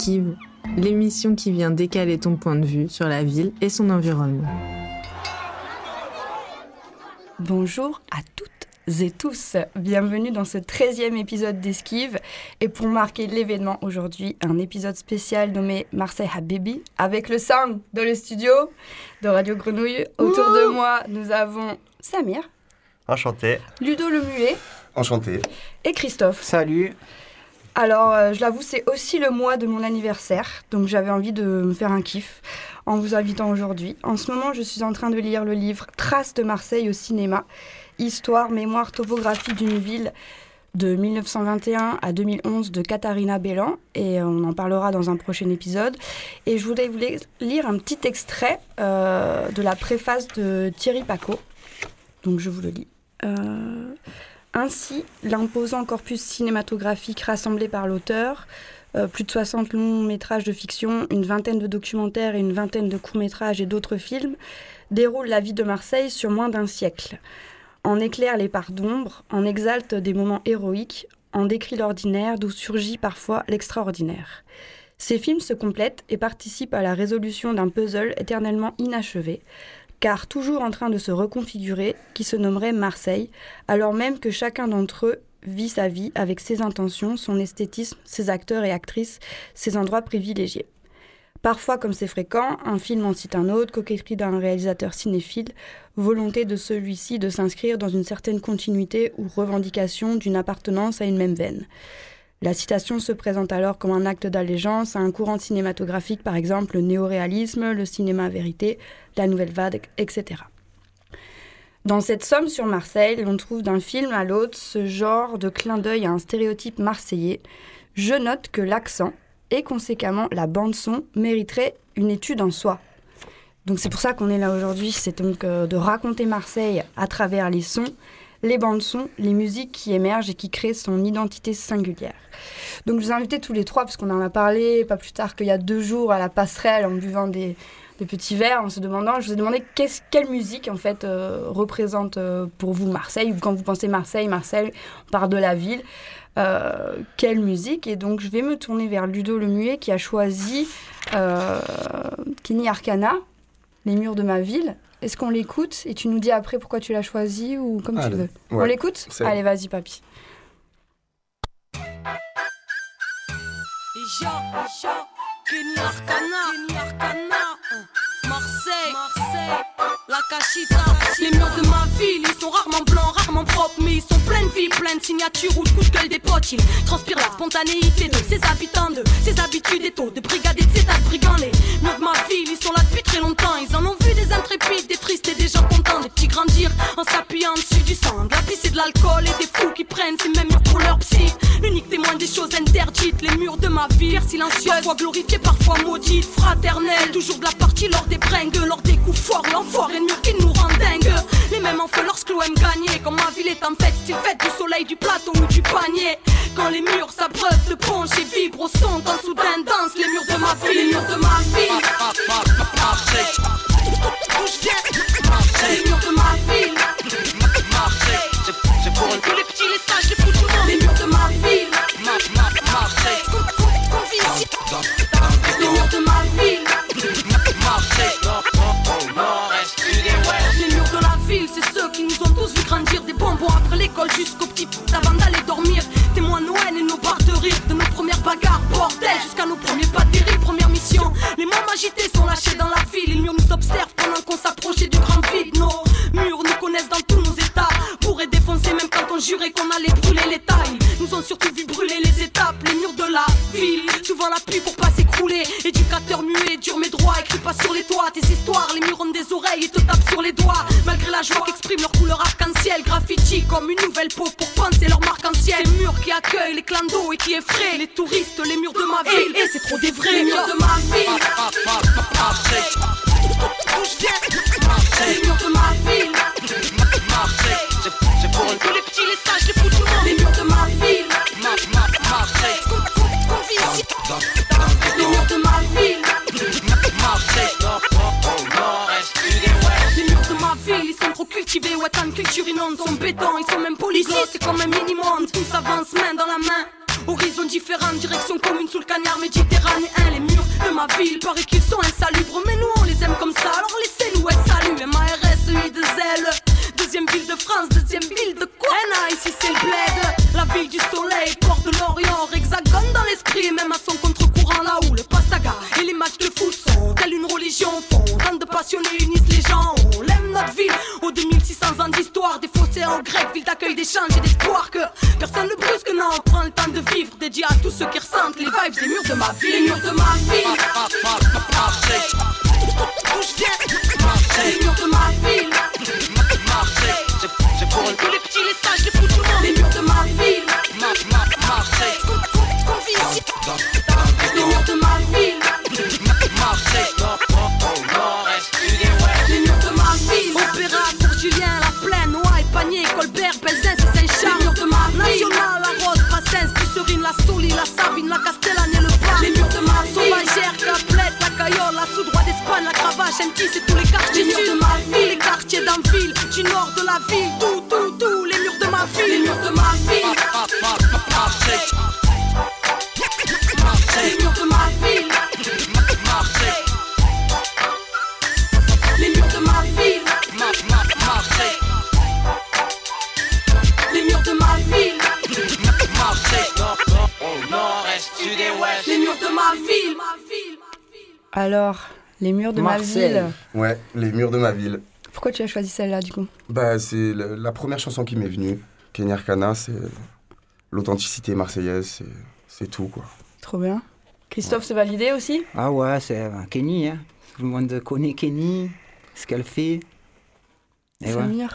Esquive, l'émission qui vient décaler ton point de vue sur la ville et son environnement. Bonjour à toutes et tous, bienvenue dans ce 13e épisode d'Esquive. Et pour marquer l'événement aujourd'hui, un épisode spécial nommé Marseille Habibi avec le sound de le studio de Radio Grenouille. Autour de moi, nous avons Samir, Enchanté. Ludo le Muet Enchanté. et Christophe. Salut. Alors, euh, je l'avoue, c'est aussi le mois de mon anniversaire, donc j'avais envie de me faire un kiff en vous invitant aujourd'hui. En ce moment, je suis en train de lire le livre Traces de Marseille au cinéma, Histoire, mémoire, topographie d'une ville de 1921 à 2011 de Katharina Bellan, et on en parlera dans un prochain épisode. Et je voulais vous lire un petit extrait euh, de la préface de Thierry Paco. Donc je vous le lis. Euh, ainsi, l'imposant corpus cinématographique rassemblé par l'auteur, euh, plus de 60 longs métrages de fiction, une vingtaine de documentaires et une vingtaine de courts métrages et d'autres films, déroule la vie de Marseille sur moins d'un siècle. En éclaire les parts d'ombre, en exalte des moments héroïques, en décrit l'ordinaire d'où surgit parfois l'extraordinaire. Ces films se complètent et participent à la résolution d'un puzzle éternellement inachevé, car toujours en train de se reconfigurer, qui se nommerait Marseille, alors même que chacun d'entre eux vit sa vie avec ses intentions, son esthétisme, ses acteurs et actrices, ses endroits privilégiés. Parfois, comme c'est fréquent, un film en cite un autre, coquetterie d'un réalisateur cinéphile, volonté de celui-ci de s'inscrire dans une certaine continuité ou revendication d'une appartenance à une même veine. La citation se présente alors comme un acte d'allégeance à un courant cinématographique, par exemple le néoréalisme, le cinéma vérité, la nouvelle vague, etc. Dans cette somme sur Marseille, l'on trouve d'un film à l'autre ce genre de clin d'œil à un stéréotype marseillais. Je note que l'accent et conséquemment la bande-son mériterait une étude en soi. Donc c'est pour ça qu'on est là aujourd'hui, c'est donc euh, de raconter Marseille à travers les sons, les bandes-sons, les musiques qui émergent et qui créent son identité singulière. Donc je vous invite tous les trois, parce qu'on en a parlé pas plus tard qu'il y a deux jours à la passerelle en buvant des, petits verres, en se demandant, je vous ai demandé quelle musique en fait euh, représente euh, pour vous Marseille, ou quand vous pensez Marseille, Marseille, on parle de la ville. Euh, quelle musique? Et donc je vais me tourner vers Ludo le Muet qui a choisi Kenny Arcana, Les murs de ma ville. Est-ce qu'on l'écoute et tu nous dis après pourquoi tu l'as choisi ou comme tu veux On l'écoute Allez, vas-y, papy. Marseille, Marseille, la cachita. Les murs de ma ville, ils sont rarement blancs, rarement propres, mais ils sont pleins de vie, pleins de signatures ou de coups de gueule des potes. Ils transpirent la spontanéité de ses habitants, de ses habitudes et taux, de brigades et de états de brigands. Les murs de ma ville, ils sont là depuis très longtemps. Ils en ont vu des intrépides, des tristes et des gens contents, des petits grandir en s'appuyant dessus du sang, la pisse et de l'alcool et des fous qui prennent ces mêmes murs pour leur psy. L'unique témoin des choses interdites, les murs de ma ville, Pierre silencieuse, parfois glorifiée, parfois maudite, fraternelle, toujours de la partie lors des bringues, lors des coups forts, l'enfoiré de murs quand ma ville est en fête, style fête du soleil, du plateau ou du panier. Quand les murs s'abreuvent de ponche et vibrent au son d'un les étapes, les murs de la ville. Souvent la pluie pour pas s'écrouler. Éducateur muet, dur mes droits, écrit pas sur les toits. Tes histoires, les murs ont des oreilles et te tapent sur les doigts. Malgré la joie qu'expriment leur couleur arc-en-ciel, graffiti comme une nouvelle peau pour penser leur marque en ciel. Ces murs qui accueillent les clans d'eau et qui effraient les touristes, les murs de ma ville. Et c'est trop des vrais, les murs de ma ville. D'où je viens, les murs de ma ville. Que les petits, les sages, les monde. Les cultivés. Ouais, tant de culture inonde son béton. Ils sont même policiers, c'est comme un mini-monde. Tous avancent main dans la main. Horizon différent, direction commune sous le cagnard méditerranéen. Les murs de ma ville, paraît qu'ils sont insalubres. Mais nous on les aime comme ça, alors laissez-nous être salut. M-A-R-S-E-I de zèle. Deuxième ville de France, deuxième ville de quoi? Ici c'est le bled. La ville du soleil, port de l'Orient, hexagone dans l'esprit, même grec, ville d'accueil, d'échange et d'espoir que personne ne brusque. Non, on prend le temps de vivre, dédié à tous ceux qui ressentent les vibes des murs de ma ville, les murs de ma. D'où je viens, Alors, les murs de Marseille. ma ville. Ouais, les murs de ma ville. Pourquoi tu as choisi celle-là du coup? Bah, c'est le- la première chanson qui m'est venue. Kenny Arcana, c'est l'authenticité marseillaise, c'est- c'est tout, quoi. Trop bien. Christophe, c'est validé aussi? Ah ouais, c'est euh, Kenny. Hein. Tout le monde connaît Kenny, ce qu'elle fait. Et ouais.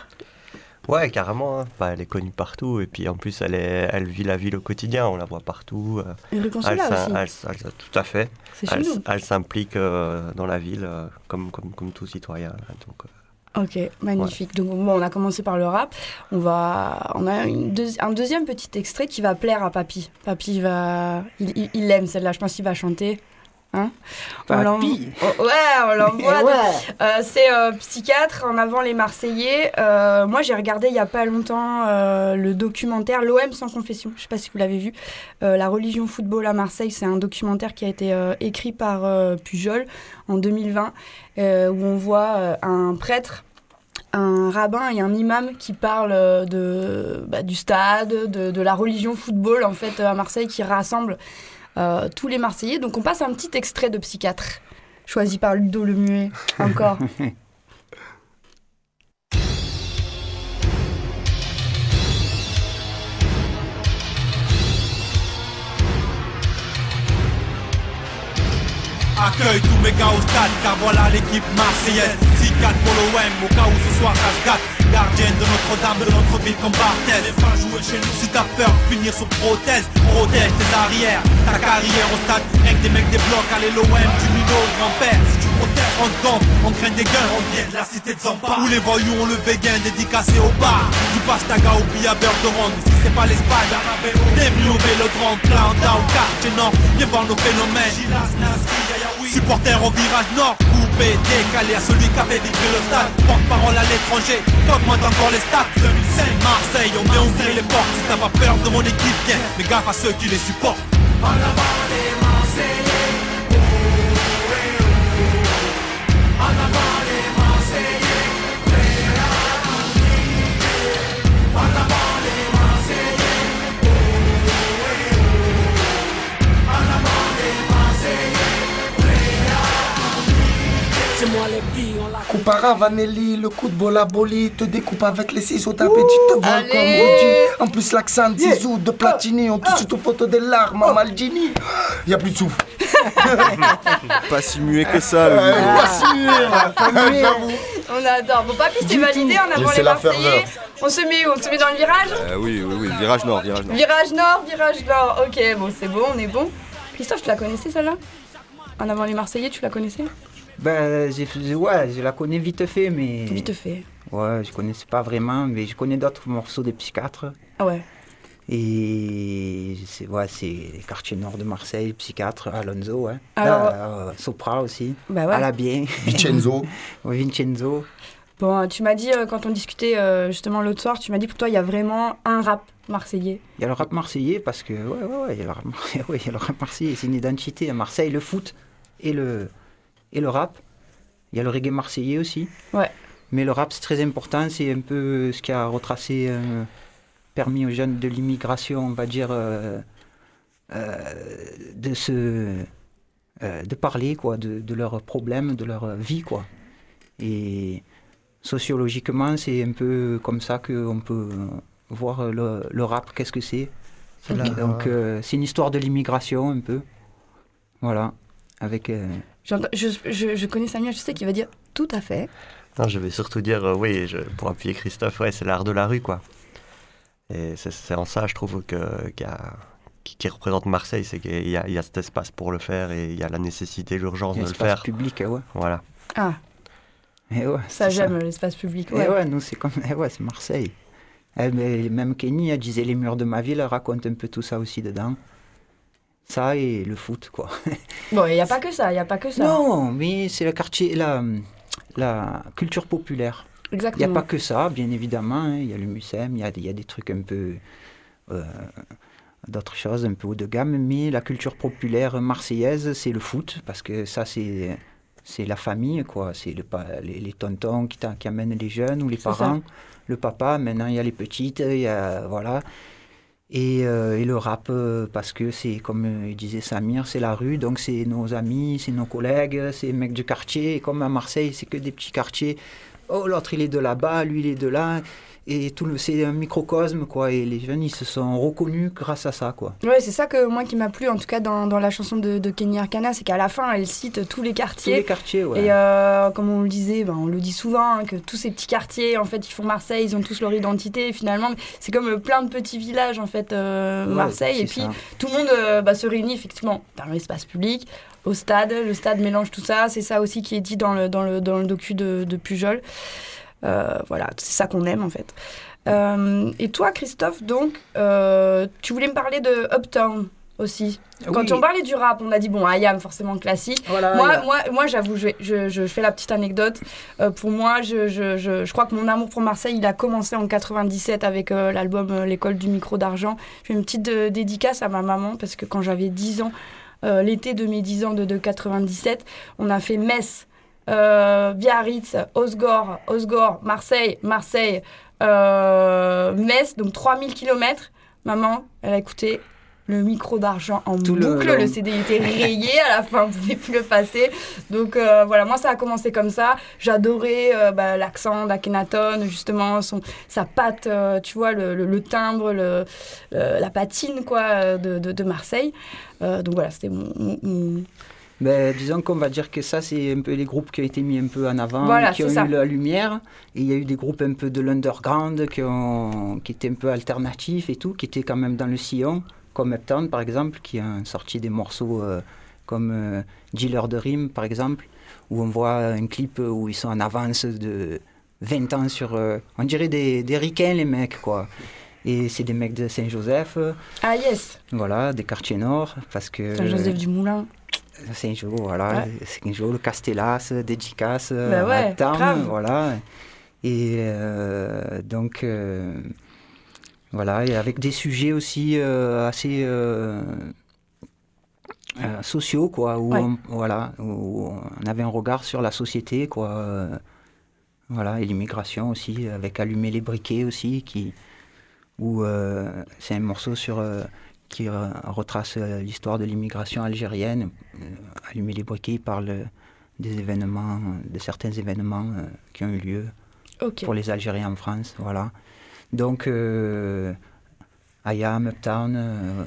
Ouais, carrément. hein. Bah, elle est connue partout. Et puis en plus, elle, est, elle vit la ville au quotidien. On la voit partout. euh, Et rue Elle, elle elle tout à fait. Elle, elle s'implique euh, dans la ville euh, comme, comme, comme tout citoyen. Donc, euh, Ok, magnifique. Donc bon, on a commencé par le rap. On va, on a une deuxi- un deuxième petit extrait qui va plaire à Papy. Papy va, il il- il l'aime celle-là. Je pense qu'il va chanter. Hein On l'en- Papy. Ouais, on l'envoie. Eh ouais. Euh, c'est euh, Psychiatre en avant les Marseillais. Euh, moi, j'ai regardé il y a pas longtemps le documentaire L'OM sans confession. Je sais pas si vous l'avez vu. La religion football à Marseille, c'est un documentaire qui a été écrit par Pujol en 2020, euh, où on voit un prêtre. Un rabbin et un imam qui parlent de, bah, du stade, de, de la religion football en fait à Marseille qui rassemble euh, tous les Marseillais. Donc on passe un petit extrait de Psychiatre, choisi par Ludo le Muet, encore. Accueille tous mes gars au stade, car voilà l'équipe marseillaise. 6-4 pour l'OM, au cas où ce soir ça se gâte. Gardienne de Notre-Dame, de notre ville comme Barthez. pas jouer chez nous si t'as peur, punir sur prothèse. Protège tes arrières, ta carrière au stade. Que des mecs des blocs, allez l'OM, du minot, grand-père. Si tu protèges, on te tombe, on craint des guns. On vient de la cité de Zampa. Où les voyous ont le béguin dédicacé au bar. Du pastaga au billet beurre de ronde. Si c'est pas l'Espagne, des au vélodrome, Planta au quartier nord. Viens voir nos phénomènes. Supporter au virage nord, coupé, décalé à celui qui a fait vibrer le stade. Porte-parole l'étranger, augmente encore les stats. 2005, Marseille, on vient ouvrir les portes. Si t'as pas peur de mon équipe, viens, mais gaffe à ceux qui les supportent. Coupara Vanelli, le coup de bol à boli, te découpe avec les ciseaux, t'appétit te vole comme Rudy. En plus, l'accent de Zizou, de Platini, on touche tout photo des larmes à Maldini. Y a plus de souffle. Pas si muet que ça, le pas si muet. J'avoue. On adore. Bon, Papy, c'est validé en avant les la Marseillais. On se met où? On se met dans le virage? Euh, oui, oui, oui, virage nord, virage nord. Virage nord, virage nord. Ok, bon, c'est bon, on est bon. Christophe, tu la connaissais celle-là? En avant les Marseillais, tu la connaissais? Ben, j'ai- ouais, je la connais vite fait, mais. Vite fait. Ouais, je connaissais pas vraiment, mais je connais d'autres morceaux des psychiatres. Ah ouais. Et c'est, ouais, c'est quartier nord de Marseille, psychiatre, Alonso, hein. Alors- Euh, Sopra aussi. Bah ouais. Alabien. Vincenzo. Ouais, Vincenzo. Bon, tu m'as dit, euh, quand on discutait euh, justement l'autre soir, tu m'as dit pour toi, il y a vraiment un rap marseillais. Il y a le rap marseillais parce que, ouais, ouais, ouais, il y a le rap, ouais, il y a le rap marseillais, c'est une identité à Marseille, le foot et le, et le rap. Il y a le reggae marseillais aussi. Ouais. Mais le rap, c'est très important, c'est un peu ce qui a retracé, euh, permis aux jeunes de l'immigration, on va dire, euh, euh, de se. euh, de parler, quoi, de, de leurs problèmes, de leur vie, quoi. Et sociologiquement, c'est un peu comme ça qu'on peut voir le, le rap, qu'est-ce que c'est. Donc, euh, c'est une histoire de l'immigration, un peu. Voilà. Avec. euh, Je, je, je connais Samuel, je sais qu'il va dire tout à fait. Non, je vais surtout dire, euh, oui, je- pour appuyer Christophe, ouais, c'est l'art de la rue, quoi. Et c'est- en ça, je trouve, que, a- qui, qui représente Marseille, c'est qu'il y a, il y a cet espace pour le faire et il y a la nécessité, l'urgence de le l'espace faire. public, eh ouais. Voilà. Ah, Eh ouais, ça j'aime l'espace public. Eh Ouais. ouais, nous, c'est comme. Eh ouais, c'est Marseille. Eh, mais même Kenny, disait Les murs de ma ville, raconte un peu tout ça aussi dedans. Ça et le foot, quoi. Bon, il n'y a pas que ça, il n'y a pas que ça. Non, mais c'est le quartier, la, la culture populaire. Il n'y a Exactement. pas que ça, bien évidemment. hein. Il y a le MUSEM, il y y a des trucs un peu. euh, d'autres choses un peu haut de gamme, mais la culture populaire marseillaise, c'est le foot, parce que ça, c'est. C'est la famille, quoi. C'est le les, les tontons qui, qui amènent les jeunes ou les ça. parents. Le papa, maintenant, il y a les petites, il y a. Voilà. Et, euh, et le rap, euh, parce que c'est, comme euh, disait Samir, c'est la rue, donc c'est nos amis, c'est nos collègues, c'est les mecs du quartier. Comme à Marseille, c'est que des petits quartiers. Oh, l'autre, il est de là-bas, lui, il est de là. Et tout le, c'est un microcosme, quoi. Et les jeunes, ils se sont reconnus grâce à ça, quoi. Ouais, c'est ça que moi qui m'a plu en tout cas dans, dans la chanson de, de Kenny Arcana, c'est qu'à la fin elle cite tous les Tous quartiers. les quartiers, ouais. Et euh, comme on le disait, ben, on le dit souvent, hein, que tous ces petits quartiers, en fait, ils font Marseille, ils ont tous leur identité. Et finalement, c'est comme euh, plein de petits villages, en fait, euh, Ouais, Marseille. Et puis, ça. tout le monde euh, bah, se réunit effectivement dans l'espace public, au stade. Le stade mélange tout ça. C'est ça aussi qui est dit dans le, dans le, dans le docu de, de Pujol. Euh, voilà, c'est ça qu'on aime, en fait. Euh, et toi, Christophe, donc, euh, tu voulais me parler de Uptown aussi. Quand Oui. on parlait du rap, on a dit, bon, IAM, forcément classique. Voilà, Moi, moi, moi j'avoue, je, je, je fais la petite anecdote. Euh, pour moi, je, je, crois que mon amour pour Marseille, il a commencé en 97 avec euh, l'album euh, L'école du micro d'argent. Je fais une petite dédicace à ma maman parce que quand j'avais 10 ans, l'été de mes 10 ans de, de 97, on a fait Metz, Biarritz, Osgore, Osgore, Marseille, Marseille, euh, Metz, donc 3000 km. Maman, elle a écouté le micro d'argent en Tout boucle. Le. CD était rayé, à la fin, ne pouvait plus le passer. Donc euh, voilà, moi, ça a commencé comme ça. J'adorais euh, bah, l'accent d'Akhenaton, justement, son, sa patte, euh, tu vois, le, le- le timbre, la patine, quoi, euh, de, de- de Marseille. Euh, donc voilà, c'était mon- mon- mon, Ben, disons qu'on va dire que ça, c'est un peu les groupes qui ont été mis un peu en avant, Voilà, qui ont ça. eu la lumière. Et il y a eu des groupes un peu de l'underground qui, ont, qui étaient un peu alternatifs et tout, qui étaient quand même dans le sillon, comme Uptown par exemple, qui a sorti des morceaux euh, comme euh, Dealer de Rime par exemple, où on voit un clip où ils sont en avance de 20 ans sur. euh, on dirait des, des ricains, les mecs, quoi. Et c'est des mecs de Saint-Joseph, Ah yes, voilà, des quartiers nord, parce que. Saint-Joseph du Moulin. Saint-Jean, voilà, Ouais. Saint-Jean, le Castellas, Dédicace, Bah ouais, Uptown, grave. voilà. Et euh, donc, euh, voilà, et avec des sujets aussi euh, assez sociaux, quoi, où, Ouais. on, voilà, où on avait un regard sur la société, quoi. voilà, et l'immigration aussi, avec Allumer les briquets aussi, qui, où c'est un morceau sur, qui retrace l'histoire de l'immigration algérienne. Euh, Allumer les briquets il parle des événements, de certains événements euh, qui ont eu lieu pour les Algériens en France, voilà. Donc, euh, Ayam, Uptown, euh,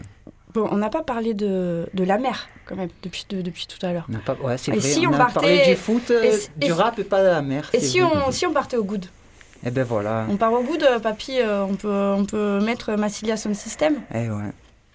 Bon, on n'a pas parlé de, de la mer, quand même, depuis, de- depuis tout à l'heure. on n'a pas, ouais, c'est vrai, si on, on a partait- parlé du foot, et si- et du rap et pas de la mer. Et si on, si on partait au good? Eh ben voilà, On part au good, papy, on, peut, on peut mettre Massilia Sound System eh ouais.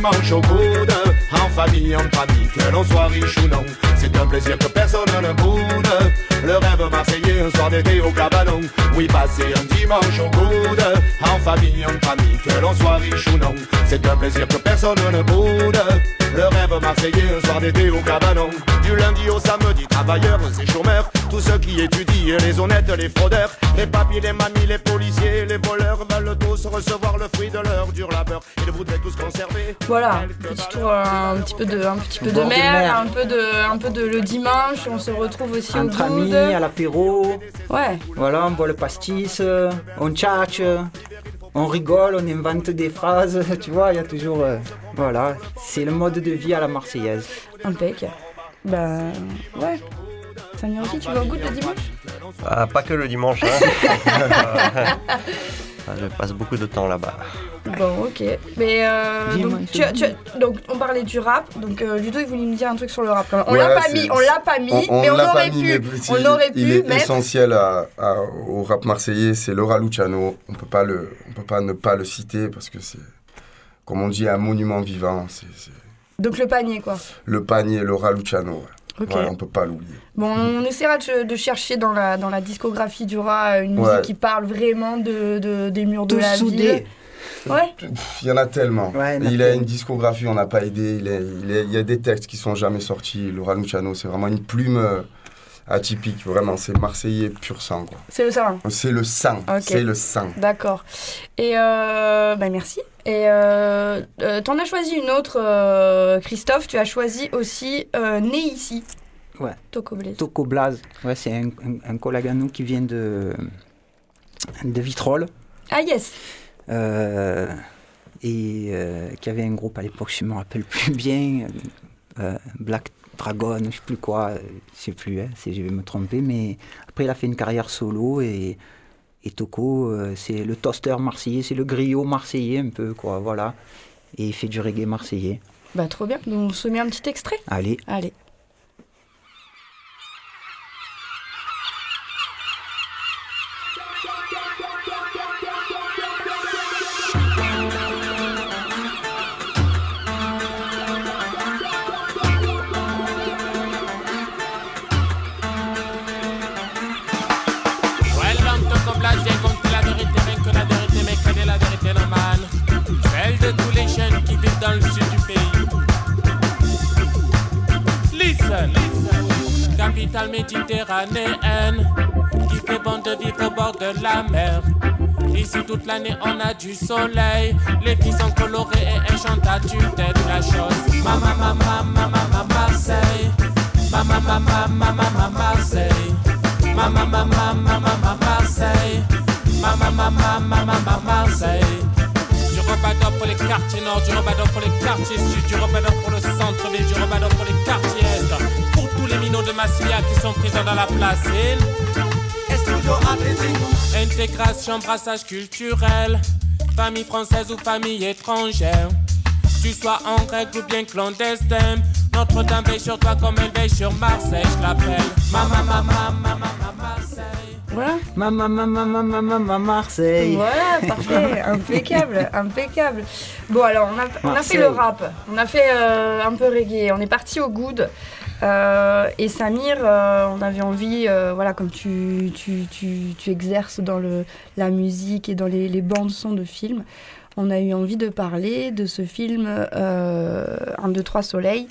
dimanche au coude, en famille, en famille, que l'on soit riche ou non. C'est un plaisir que personne ne boude. Le rêve marseillais, un soir d'été au cabanon. Oui, passer un dimanche au coude, en famille, en famille, que l'on soit riche ou non. C'est un plaisir que personne ne boude. Le rêve marseillais, un soir d'été au cabanon. Du lundi au samedi, travailleurs et chômeurs. Tous ceux qui étudient, les honnêtes, les fraudeurs. Les papis, les mamies, les policiers, les voleurs veulent tous recevoir le fruit de leur dur labeur. Ils voudraient tous conserver. Voilà, petit tour, euh, un petit peu de, un petit peu de Bord de mer, un peu de, un peu de le dimanche. On se retrouve aussi au Entre amis, good. à l'apéro. Ouais. Voilà, on boit le pastis, euh, on tchatche, euh, on rigole, on invente des phrases. Tu vois, il y a toujours. euh, voilà, c'est le mode de vie à la Marseillaise. Impec. Bah ouais. Samir aussi, tu vas au goût le dimanche Ah, pas que le dimanche. hein. Ah, Je passe beaucoup de temps là-bas. Bon, ok. Mais euh, donc, il tu, faut tu- donc, on parlait du rap. Donc, euh, Ludo, il voulait me dire un truc sur le rap. quand même. On Ouais, l'a pas mis, on l'a pas mis, On, on mais on aurait mis, pu. mais si, on aurait il pu est mettre. essentiel à- à- au rap marseillais, c'est Laura Luciano. On peut pas le, on peut pas ne pas le citer parce que c'est, comme on dit, un monument vivant. Donc, le panier, quoi. le panier Laura Luciano. ouais. Ok. Ouais, on peut pas l'oublier. Bon, on essaiera de, de chercher dans la, dans la discographie du rat une Ouais. musique qui parle vraiment de, de- des murs de la soudés. ville. Ouais. Il y en a tellement. Ouais, il a il a une discographie, on n'a pas aidé. Il, est- il, est- il y a des textes qui sont jamais sortis. Laura Luciano, c'est vraiment une plume euh, atypique. Vraiment, c'est marseillais pur sang. quoi. C'est le ça. C'est le sang. C'est le sang. D'accord. Et euh, bah merci. Et euh, euh, t'en as choisi une autre, euh, Christophe. Tu as choisi aussi euh, Né ici. Ouais. Toco Blaze. Toco Blaze, ouais, c'est un, un, un collègue à nous qui vient de, de Vitrolles. Ah yes. euh, et euh, qui avait un groupe à l'époque, je me rappelle plus bien, euh, Black Dragon, je sais plus quoi, euh, je sais plus, hein, si je vais me tromper, mais après il a fait une carrière solo et, et Toco, euh, c'est le toaster marseillais, c'est le griot marseillais un peu, quoi, voilà. Et il fait du reggae marseillais. Bah trop bien. Donc, on se met un petit extrait. Allez. Allez. Capitale méditerranéenne, qui fait bon de vivre au bord de la mer. Ici toute l'année on a du soleil, les filles sont colorées et elles chantent à tue-tête la chose. Mama, mama, mama, mama, Marseille. Mama, mama, mama, mama, Marseille. Marseille. Marseille. Du Robador pour les quartiers nord, du Robador pour les quartiers sud, du Robador pour le centre-ville, du Robador pour les quartiers de Massilia qui sont présents dans la place Intégration, brassage culturel, famille française ou famille étrangère. Tu sois en règle ou bien clandestin. Notre-Dame veille sur toi comme elle veille sur Marseille, je l'appelle. Mama, mama, mama, mama, Marseille. Voilà. Maman, maman, maman, maman, Marseille. Voilà, parfait, impeccable, impeccable. Bon alors, on a, on a fait le rap, on a fait euh, un peu reggae, on est parti au good. Euh, et Samir, euh, on avait envie, euh, voilà, comme tu, exerces dans la musique et dans les, bandes son de films, on a eu envie de parler de ce film euh, 1, 2, 3 Soleil,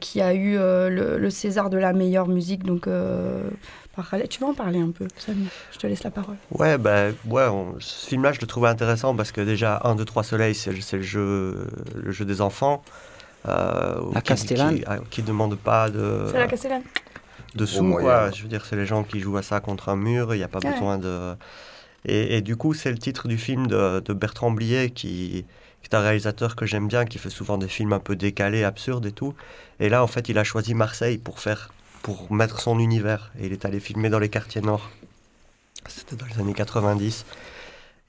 qui a eu le, César de la meilleure musique. Donc, tu vas en parler un peu, Samir? Je te laisse la parole. Ouais, bah, ouais ce film-là, je le trouvais intéressant parce que déjà, 1, 2, 3 Soleil, c'est le jeu des enfants. Euh, La qui, Castellane. qui, ah, qui demande pas de, C'est la Castellane de Au sous, moyen. quoi. Je veux dire, c'est les gens qui jouent à ça contre un mur, il n'y a pas Ouais. besoin de... Et, et du coup, c'est le titre du film de, de Bertrand Blier, qui, qui est un réalisateur que j'aime bien, qui fait souvent des films un peu décalés, absurdes et tout. Et là, en fait, il a choisi Marseille pour faire, pour mettre son univers. Et il est allé filmer dans les quartiers nord. C'était dans les années 90.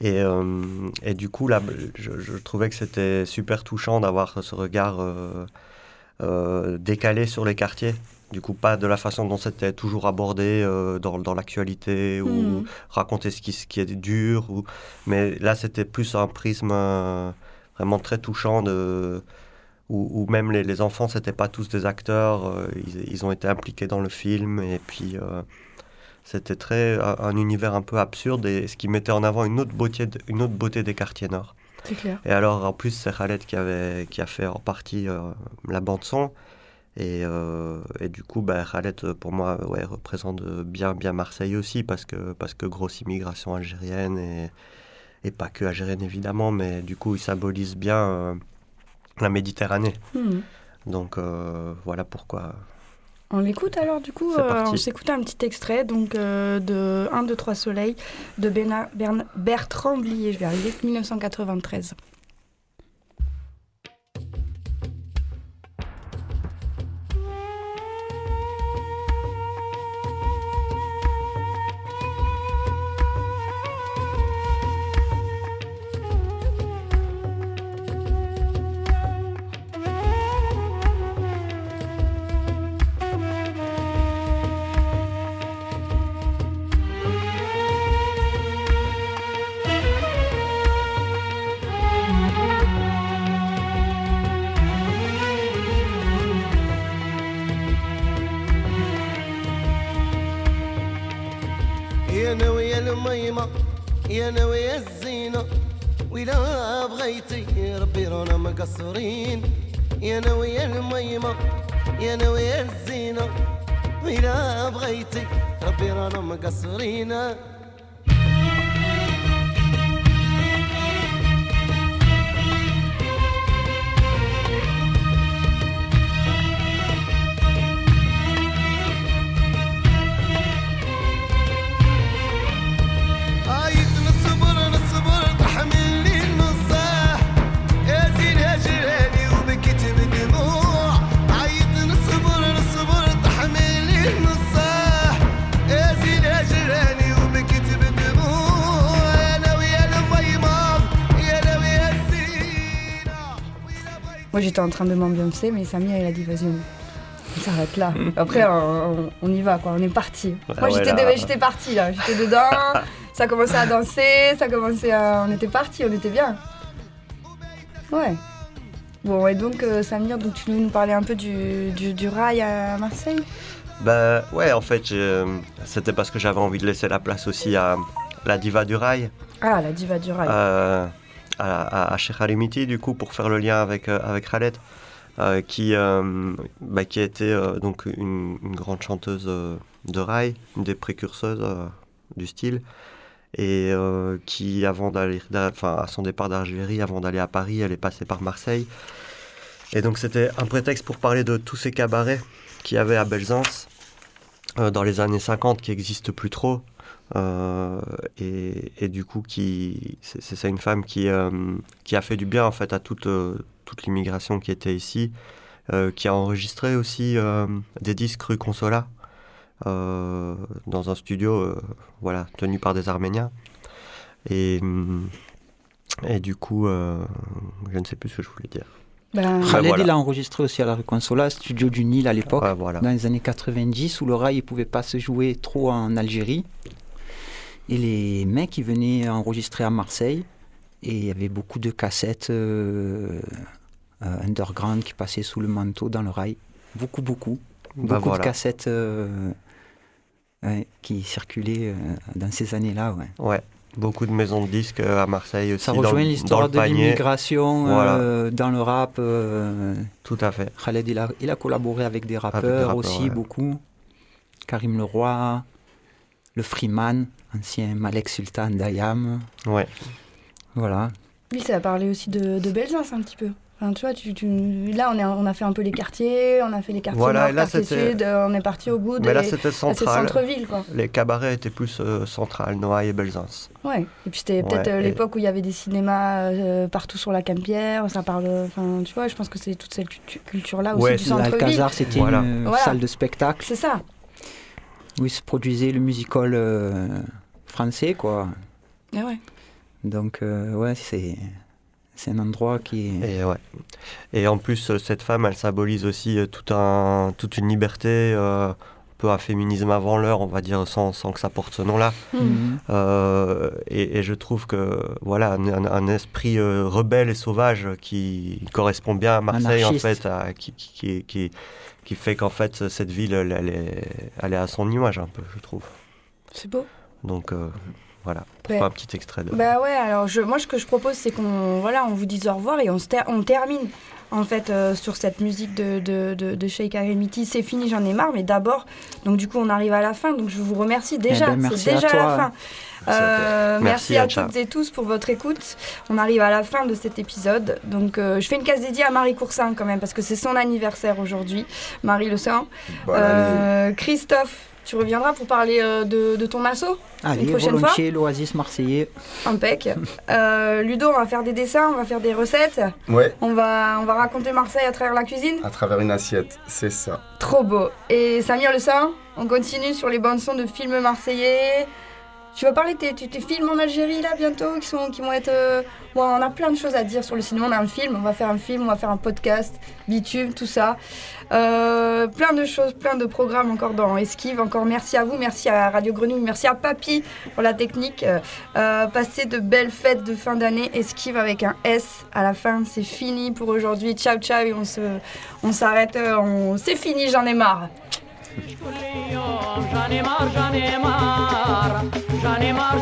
Et, euh, et du coup, là, je, je trouvais que c'était super touchant d'avoir ce regard euh, euh, décalé sur les quartiers. Du coup, pas de la façon dont c'était toujours abordé euh, dans, dans l'actualité ou Mhm. raconter ce qui, ce qui est dur. Ou... Mais là, c'était plus un prisme euh, vraiment très touchant de où, où même les, les enfants c'était pas tous des acteurs euh, ils, ils ont été impliqués dans le film et puis c'était très un, un univers un peu absurde et ce qui mettait en avant une autre beauté de- une autre beauté des quartiers nord C'est clair. et alors, en plus, c'est Khaled qui, avait, qui a fait en partie euh, la bande-son. Et, euh, et du coup, bah, Khaled, euh, pour moi, ouais, représente bien, bien Marseille aussi, parce que, parce que grosse immigration algérienne, et, et pas que algérienne évidemment, mais du coup, il symbolise bien euh, la Méditerranée. Mhm. Donc voilà pourquoi. On l'écoute alors du coup euh. On s'écoute un petit extrait donc euh, de 1, 2, 3 Soleil de Bena- Bern- Bertrand Blier, je vais arriver, 1993. رانا مقصرين يا أنا ويا الميمة يا أنا ويا الزينة. ولا بغيتي ربي رانا مقصرين j'étais en train de m'ambiancer, mais Samir il a dit vas-y, on, s'arrête là. Après on, y va quoi, on est parti. Ouais, Moi j'étais ouais, j'étais partie là, j'étais dedans, ça commençait à danser, ça commençait à. On était parti, on était bien. Ouais. Bon, et donc euh, Samir, donc tu veux nous parler un peu du, du, du rail à Marseille? Bah ouais, en fait, c'était parce que j'avais envie de laisser la place aussi à la diva du rail. Ah, la diva du rail. euh, à, à, du coup, pour faire le lien avec, euh, avec Khaled, euh, qui, euh, bah, qui euh, donc une, grande chanteuse de rail, une des précurseuses du style, et qui, avant d'aller, d'a- enfin, à son départ d'Algérie, avant d'aller à Paris, elle est passée par Marseille. Et donc, c'était un prétexte pour parler de tous ces cabarets qu'il y avait à Belzance dans les années 50 qui n'existent plus trop. Euh, et, et du coup, qui, c'est, une femme qui, euh, qui a fait du bien en fait à toute, euh, toute l'immigration qui était ici, euh, qui a enregistré aussi euh, des disques rue Consola euh, dans un studio euh, voilà, tenu par des Arméniens. Et, et du coup, euh, je ne sais plus ce que je voulais dire. Ben, Bah, Khaled, voilà. il a enregistré aussi à la rue Consola, studio du Nil à l'époque, voilà. dans les années 90, où le rail ne pouvait pas se jouer trop en Algérie. Et les mecs, ils venaient enregistrer à Marseille. Et il y avait beaucoup de cassettes euh, euh, underground qui passaient sous le manteau dans le rail. Beaucoup, beaucoup. Bah, beaucoup voilà. de cassettes euh, ouais, qui circulaient dans ces années-là. Ouais. Ouais, beaucoup de maisons de disques à Marseille aussi. Ça rejoint l'histoire de l'immigration Voilà. dans le rap. Tout à fait. Khaled, il a, il a collaboré avec des rappeurs, des rappeurs, aussi, ouais. beaucoup. Karim Leroy, le Freeman, ancien Malek Sultan d'Ayam. Ouais. Voilà. Lui, ça a parlé aussi de, de Belzance un petit peu. Enfin, tu vois, tu, tu- là, on, est, on a fait un peu les quartiers, on a fait les quartiers Voilà, nord, et là, sud, euh, on est parti au bout Mais là, c'était central. centre-ville, quoi. Les cabarets étaient plus euh, central, Noailles et Belzance. Ouais. Et puis c'était peut-être Ouais, euh, et- l'époque où il y avait des cinémas euh, partout sur la Canebière, ça parle... Enfin, tu vois, je pense que c'est toute cette cultu- culture-là aussi Ouais, du centre-ville. L'Alcazar, c'était Voilà. une Voilà. salle de spectacle C'est ça. où il se produisait le musical euh, français, quoi. Ah ouais. Donc, euh, ouais, c'est, c'est un endroit qui. Et, ouais. et en plus, euh, cette femme, elle symbolise aussi euh, tout un, toute une liberté, euh, peu un féminisme avant l'heure, on va dire, sans, sans que ça porte ce nom-là. Mhm. Euh, et, et je trouve que voilà un, un- un esprit euh, rebelle et sauvage qui correspond bien à Marseille en fait, à- qui, qui, qui, qui, qui fait qu'en fait cette ville elle, elle est, elle est à son image un peu, je trouve. C'est beau. Donc euh, voilà, pourquoi un petit extrait de. Bah ouais, alors je, moi ce que je propose c'est qu'on voilà, on vous dise au revoir et on, se ter- on termine en fait euh, sur cette musique de, de, de, de Sheikh Aremiti. C'est fini, j'en ai marre, mais d'abord, donc du coup on arrive à la fin, donc je vous remercie déjà, Eh ben, c'est à déjà toi. la fin. Euh, Merci, merci, à toutes et tous pour votre écoute. On arrive à la fin de cet épisode. Donc euh, je fais une case dédiée à Marie Coursin quand même parce que c'est son anniversaire aujourd'hui. Marie le Euh, Christophe, tu reviendras pour parler euh, de, de ton assaut Allez, une prochaine fois volontiers, l'Oasis marseillais. Impec. Euh, Ludo, on va faire des dessins, on va faire des recettes. Ouais, On va, on va raconter Marseille à travers la cuisine. à travers une assiette, c'est ça. Trop beau. Et Samir Le Saint, on continue sur les bandes son de films marseillais. Tu vas parler de tes, films en Algérie là bientôt qui, vont être. euh, ouais, on a plein de choses à dire sur le cinéma. On a un film, on va faire un film, on va faire un podcast, Bitume, tout ça. Euh, plein de choses, plein de programmes encore dans Esquive. Encore merci à vous, merci à Radio Grenouille, merci à Papy pour la technique. Euh, euh, passez de belles fêtes de fin d'année. Esquive avec un S à la fin. C'est fini pour aujourd'hui. Ciao, ciao. Et on on s'arrête. on... C'est fini, j'en ai marre. j'en ai marre, j'en ai marre, j'en ai marre,